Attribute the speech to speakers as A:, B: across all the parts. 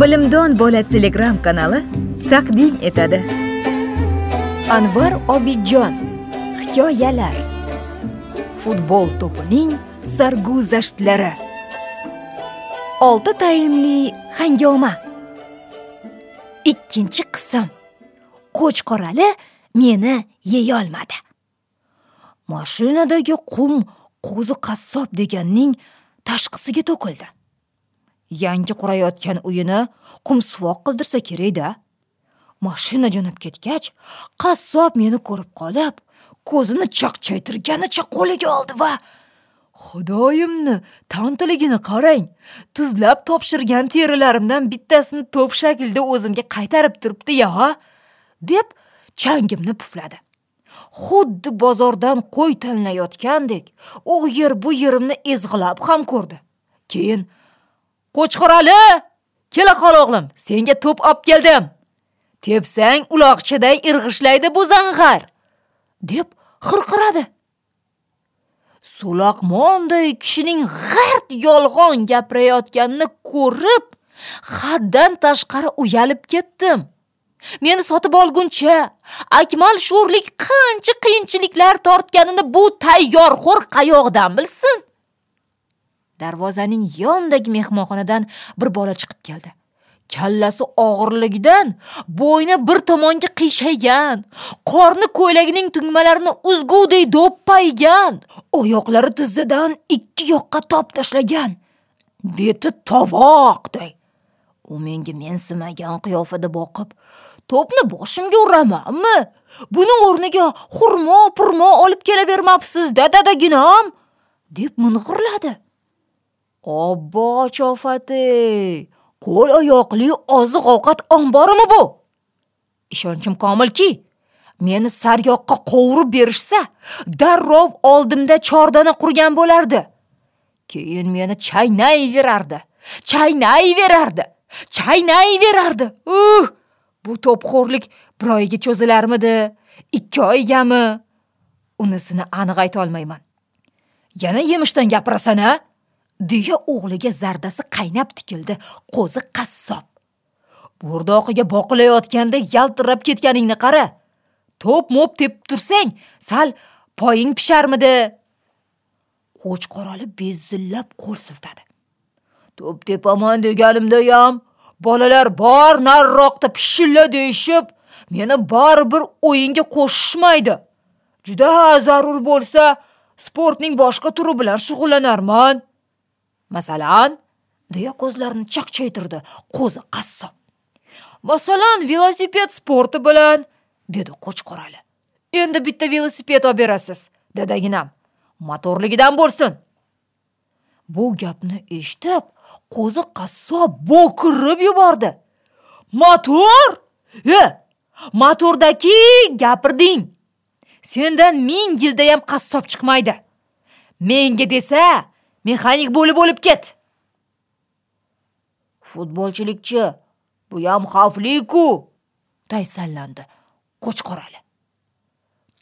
A: bilimdon bola telegram kanali taqdim etadi.
B: Anvar obidjon hikoyalar. Futbol to'pining sarguzashtlari olti tayinli hangoma. Ikkinchi qism. Qo'chqorali meni yeyolmadi. Mashinadagi qum qo'zi qassob deganning tashqisiga to'kildi. Yangi qurayotgan uyini qumsuvoq qildirsa kerakda mashina jo'nab ketgach qassob meni ko'rib qolib ko'zini chaqchaytirganicha qo'liga oldi va xudoyimni tantiligini qarang tuzlab topshirgan terilarimdan bittasini to'p shaklida o'zimga qaytarib turibdi ya deb changimni pufladi. Xuddi bozordan qo'y tanlayotgandek u yer bu yerimni ezg'ilab ham ko'rdi. Keyin qo'chqorali kela qol o'g'lim senga to'p olib keldim. Tepsang uloqchiday irg'ishlaydi bu zang'ar deb xirqiradi. So'loqmonday kishining g'art yolg'on gapirayotganini ko'rib haddan tashqari uyalib ketdim. Meni sotib olguncha akmal sho'rlik qancha qiyinchiliklar tortganini bu tayyorxo'r qayoqdan bilsin? Darvozaning yonidagi mehmonxonadan bir bola chiqib keldi. Kallasi og'irligidan bo'yni bir tomonga qiyshaygan qorni ko'ylagining tugmalarini uzgudek do'ppaygan oyoqlari tizzadan ikki yoqqa top tashlagan. Beti tovoqday. U menga mensimagan qiyofada boqib to'pni boshimga uramanmi? Buni o'rniga xurmo purmo olib kelavermabsiz-da dadaginam deb ming'irladi. Obbo chofati qo'l oyoqli oziq ovqat omborimi bu? Ishonchim komilki meni saryoqqa qovurib berishsa darrov oldimda chordana qurgan bo'lardi. Keyin meni chaynayverardi chaynayverardi chaynayverardi. Uh bu to'pxo'rlik bir oyga cho'zilarmidi ikki oygami unisini aniq aytolmayman yana yemishdan gapirasan a deya o'g'liga zardasi qaynab tikildi qo'zi qassob. Bo'rdoqiga boqilayotganda yaltirab ketganingni qara. To'p mo'p tepib tursang sal poying pisharmidi? Qo'chqorali bezillab qo'l siltadi. To'p tepaman deganimdayam bolalar bor nariroqda pishilla deyishib meni baribir o'yinga qo'shishmaydi. Juda zarur bo'lsa sportning boshqa turi bilan shug'ullanarman. Masalan deya ko'zlarini chaqchaytirdi qo'zi qassob. Masalan velosiped sporti bilan dedi qo'chqorali. Endi bitta velosiped olib berasiz dadaginam. Motorligidan bo'lsin. Bu gapni eshitib qo'zi qassob bo'kirib yubordi. Motor! E motordaki gapirding. Sendan ming yildayam qassob chiqmaydi. Menga desa mexanik bo'lib bo'lib ket. Futbolchilikchi buyam xavfli-ku taysallandi qo'chqorali.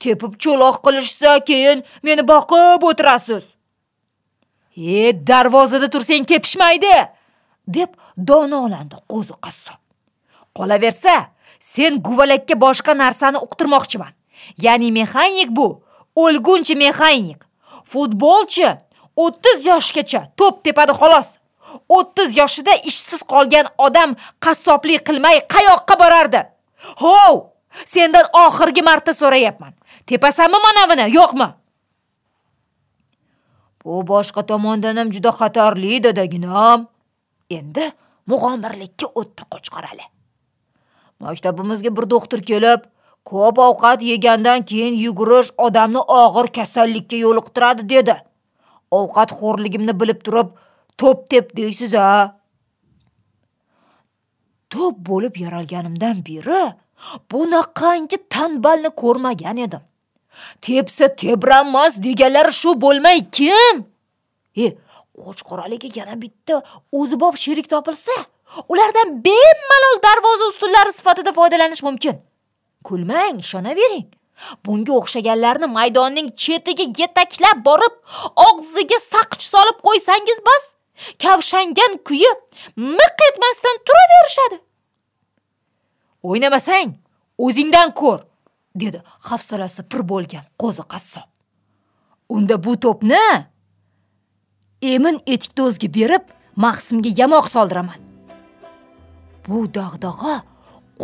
B: Tepib cho'loq qilishsa keyin meni boqib o'tirasiz. E darvozada tursang tepishmaydi deb donolandi qo'zi qassob. Qolaversa sen guvalakka boshqa narsani uqtirmoqchiman. Ya'ni mexanik bu o'lguncha mexanik. Futbolchi o'ttiz yoshgacha to'p tepadi xolos. O'ttiz yoshida ishsiz qolgan odam qassoblik qilmay qayoqqa borardi? Hov sendan oxirgi marta so'rayapman. Tepasanmi manavini yo'qmi? Bu boshqa tomondan ham juda xatarli dadaginam endi mug'ombirlikka o'tdi qo'chqorali. Maktabimizga bir doktor kelib ko'p ovqat yegandan keyin yugurish odamni og'ir kasallikka yo'liqtiradi dedi. Ovqat xo'rligimni bilib turib to'p tep deysiz a to'p bo'lib yaralganimdan beri bunaqangi tanbalni ko'rmagan edim. Tepsa tebranmas deganlar shu bo'lmay kim? E qo'chqoraliga yana bitta o'zi bop sherik topilsa ulardan bemalol darvoza ustunlari sifatida foydalanish mumkin. Kulmang ishonavering. Bunga o'xshaganlarni maydonning chetiga yetaklab borib og'ziga saqich solib qo'ysangiz bas kavshangan kuyi miq etmasdan turaverishadi. O'ynamasang o'zingdan ko'r dedi hafsalasi pir bo'lgan qo'zi qassob. Unda bu to'pni emin etikdo'zga berib mahsimga yamoq soldiraman. Bu dag'dag'a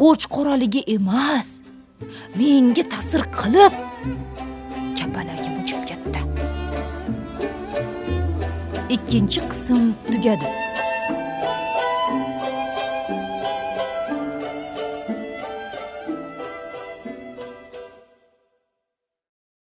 B: qo'ch qoraligi emas. Menga ta'sir qilib kapalagim uchib ketdi. Ikkinchi qism tugadi.